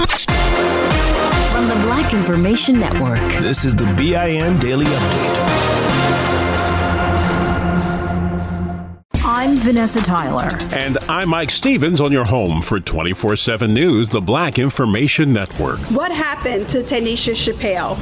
From the Black Information Network, this is the BIN Daily Update. I'm Vanessa Tyler. And I'm Mike Stevens on your home for 24 7 News, the Black Information Network. What happened to Tanisha Chappelle?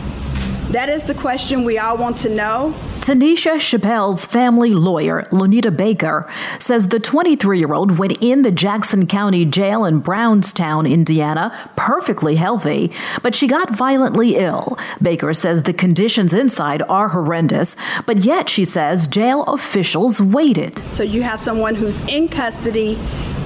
That is the question we all want to know. Tanisha Chappelle's family lawyer, Lonita Baker, says the 23 year old went in the Jackson County Jail in Brownstown, Indiana, perfectly healthy, but she got violently ill. Baker says the conditions inside are horrendous, but yet, she says, jail officials waited. So you have someone who's in custody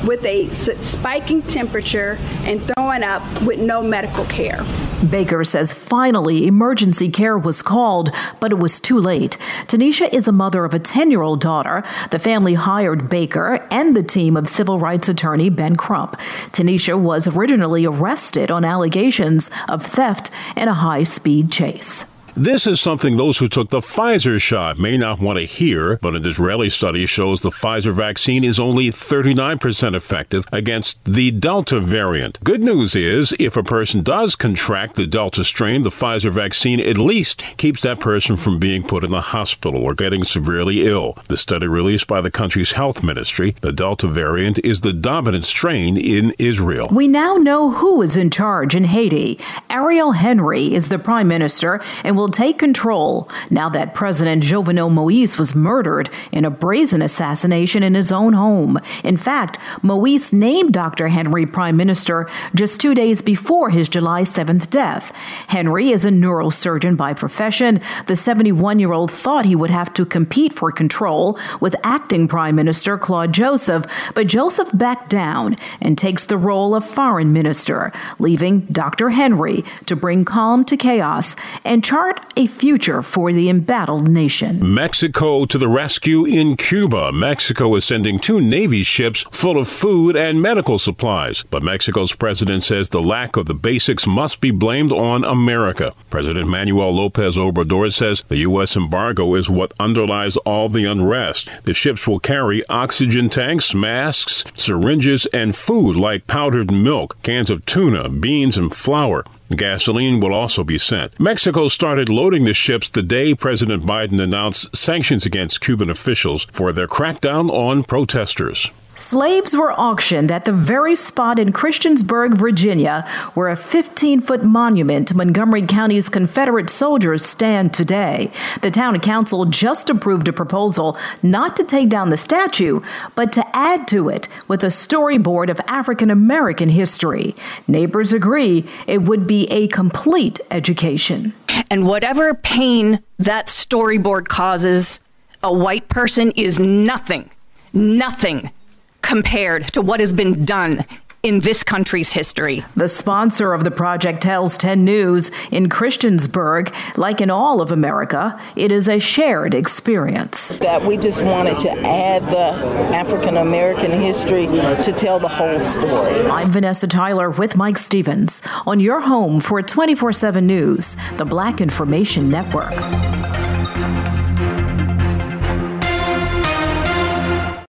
with a spiking temperature and throwing up with no medical care. Baker says finally emergency care was called, but it was too late. Tanisha is a mother of a 10 year old daughter. The family hired Baker and the team of civil rights attorney Ben Crump. Tanisha was originally arrested on allegations of theft in a high speed chase. This is something those who took the Pfizer shot may not want to hear, but an Israeli study shows the Pfizer vaccine is only 39% effective against the Delta variant. Good news is, if a person does contract the Delta strain, the Pfizer vaccine at least keeps that person from being put in the hospital or getting severely ill. The study released by the country's health ministry, the Delta variant is the dominant strain in Israel. We now know who is in charge in Haiti. Ariel Henry is the prime minister and will will take control now that President Jovenel Moise was murdered in a brazen assassination in his own home. In fact, Moise named Dr. Henry prime minister just two days before his July 7th death. Henry is a neurosurgeon by profession. The 71 year old thought he would have to compete for control with acting Prime Minister Claude Joseph, but Joseph backed down and takes the role of foreign minister, leaving Dr. Henry to bring calm to chaos and chart chart a future for the embattled nation. Mexico to the rescue in Cuba. Mexico is sending two Navy ships full of food and medical supplies. But Mexico's president says the lack of the basics must be blamed on America. President Manuel Lopez Obrador says the U.S. embargo is what underlies all the unrest. The ships will carry oxygen tanks, masks, syringes, and food like powdered milk, cans of tuna, beans, and flour. Gasoline will also be sent. Mexico started loading the ships the day President Biden announced sanctions against Cuban officials for their crackdown on protesters. Slaves were auctioned at the very spot in Christiansburg, Virginia, where a 15 foot monument to Montgomery County's Confederate soldiers stand today. The town council just approved a proposal not to take down the statue, but to add to it with a storyboard of African American history. Neighbors agree it would be a complete education. And whatever pain that storyboard causes, a white person is nothing, nothing compared to what has been done in this country's history. The sponsor of the project tells 10 News in Christiansburg, like in all of America, it is a shared experience. That we just wanted to add the African American history to tell the whole story. I'm Vanessa Tyler with Mike Stevens on your home for 24 7 News, the Black Information Network.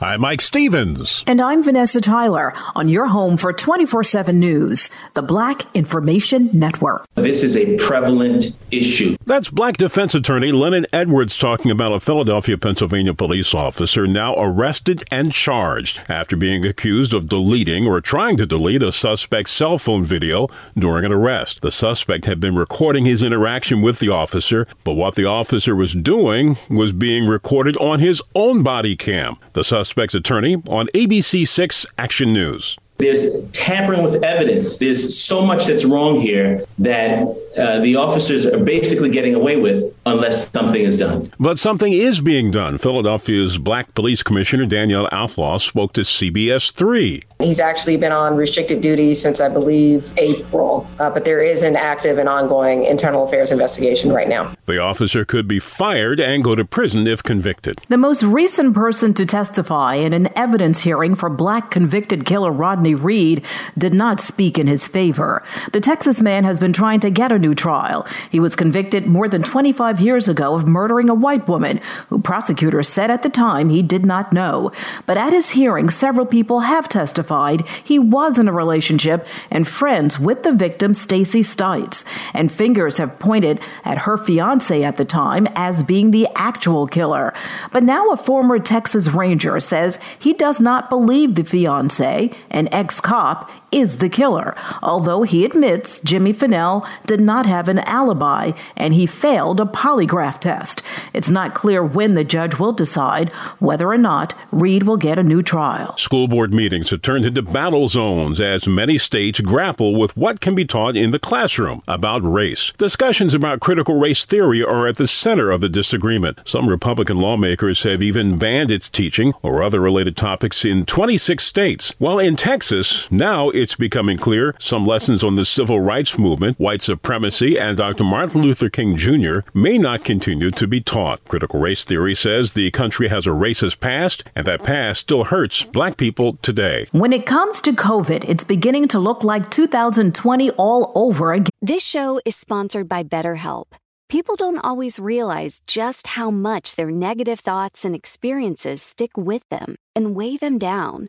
I'm Mike Stevens. And I'm Vanessa Tyler on your home for 24 7 news, the Black Information Network. This is a prevalent issue. That's Black defense attorney Lennon Edwards talking about a Philadelphia, Pennsylvania police officer now arrested and charged after being accused of deleting or trying to delete a suspect's cell phone video during an arrest. The suspect had been recording his interaction with the officer, but what the officer was doing was being recorded on his own body cam. The suspect suspect's attorney on ABC6 Action News. There's tampering with evidence. There's so much that's wrong here that uh, the officers are basically getting away with unless something is done. But something is being done. Philadelphia's Black Police Commissioner Danielle Outlaw spoke to CBS 3. He's actually been on restricted duty since, I believe, April, uh, but there is an active and ongoing internal affairs investigation right now. The officer could be fired and go to prison if convicted. The most recent person to testify in an evidence hearing for black convicted killer Rodney Reed did not speak in his favor. The Texas man has been trying to get a new trial. He was convicted more than 25 years ago of murdering a white woman, who prosecutors said at the time he did not know. But at his hearing, several people have testified he was in a relationship and friends with the victim, Stacy Stites, and fingers have pointed at her fiance at the time as being the actual killer. But now a former Texas Ranger says he does not believe the fiance, an ex cop, is the killer, although he admits Jimmy Fennell did not have an alibi and he failed a polygraph test. It's not clear when the judge will decide whether or not Reed will get a new trial. School board meetings have turned into battle zones as many states grapple with what can be taught in the classroom about race. Discussions about critical race theory are at the center of the disagreement. Some Republican lawmakers have even banned its teaching or other related topics in 26 states, while in Texas, now it's becoming clear some lessons on the civil rights movement, white supremacy, and Dr. Martin Luther King Jr. may not continue to be taught. Critical race theory says the country has a racist past, and that past still hurts black people today. When it comes to COVID, it's beginning to look like 2020 all over again. This show is sponsored by BetterHelp. People don't always realize just how much their negative thoughts and experiences stick with them and weigh them down.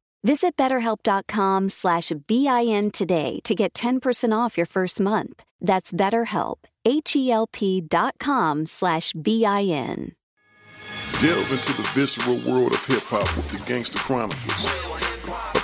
Visit betterhelp.com slash BIN today to get 10% off your first month. That's BetterHelp, H-E-L-P dot com slash BIN. Delve into the visceral world of hip hop with the Gangster Chronicles,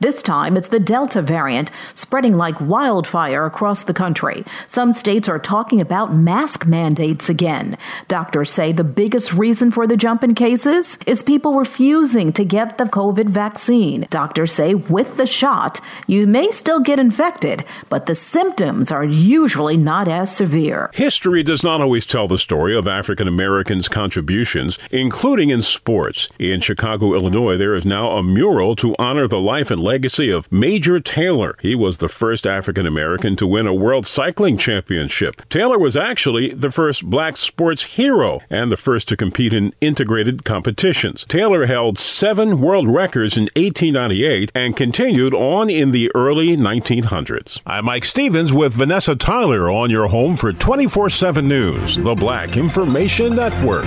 This time it's the Delta variant spreading like wildfire across the country. Some states are talking about mask mandates again. Doctors say the biggest reason for the jump in cases is people refusing to get the COVID vaccine. Doctors say with the shot, you may still get infected, but the symptoms are usually not as severe. History does not always tell the story of African Americans' contributions, including in sports. In Chicago, Illinois, there is now a mural to honor the life and legacy of Major Taylor. He was the first African American to win a World Cycling Championship. Taylor was actually the first black sports hero and the first to compete in integrated competitions. Taylor held seven world records in 1898 and continued on in the early 1900s. I'm Mike Stevens with Vanessa Tyler on your home for 24 7 News, the Black Information Network.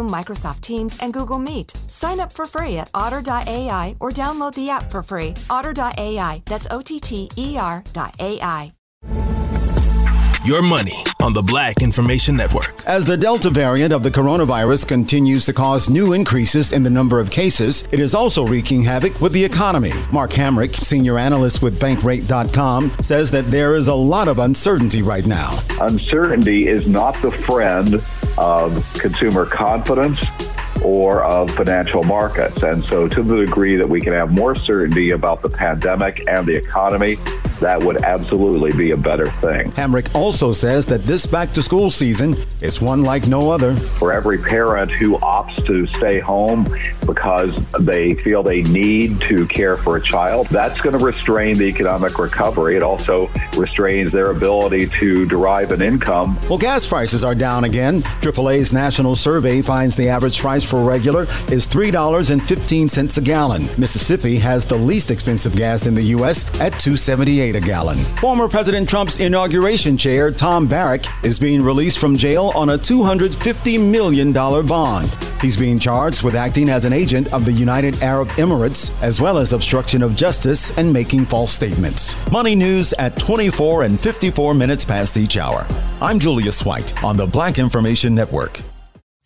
Zoom, Microsoft Teams, and Google Meet. Sign up for free at otter.ai or download the app for free. Otter.ai, that's O T T E R.ai. Your money on the Black Information Network. As the Delta variant of the coronavirus continues to cause new increases in the number of cases, it is also wreaking havoc with the economy. Mark Hamrick, senior analyst with Bankrate.com, says that there is a lot of uncertainty right now. Uncertainty is not the friend of consumer confidence or of financial markets. And so, to the degree that we can have more certainty about the pandemic and the economy, that would absolutely be a better thing. Hamrick also says that this back to school season is one like no other. For every parent who opts to stay home because they feel they need to care for a child, that's going to restrain the economic recovery. It also restrains their ability to derive an income. Well, gas prices are down again. AAA's national survey finds the average price for regular is $3.15 a gallon. Mississippi has the least expensive gas in the U.S. at 278 a gallon. Former President Trump's inauguration chair, Tom Barrack, is being released from jail on a $250 million bond. He's being charged with acting as an agent of the United Arab Emirates, as well as obstruction of justice and making false statements. Money news at 24 and 54 minutes past each hour. I'm Julius White on the Black Information Network.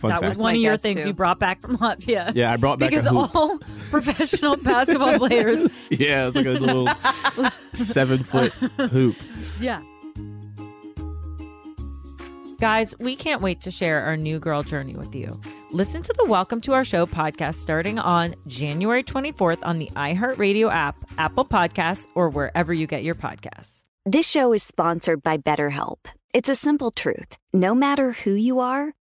Fun that fact. was one of your things too. you brought back from Latvia. Yeah, I brought back because all professional basketball players. Yeah, it's like a little seven foot hoop. Yeah. Guys, we can't wait to share our new girl journey with you. Listen to the Welcome to Our Show podcast starting on January 24th on the iHeartRadio app, Apple Podcasts, or wherever you get your podcasts. This show is sponsored by BetterHelp. It's a simple truth. No matter who you are,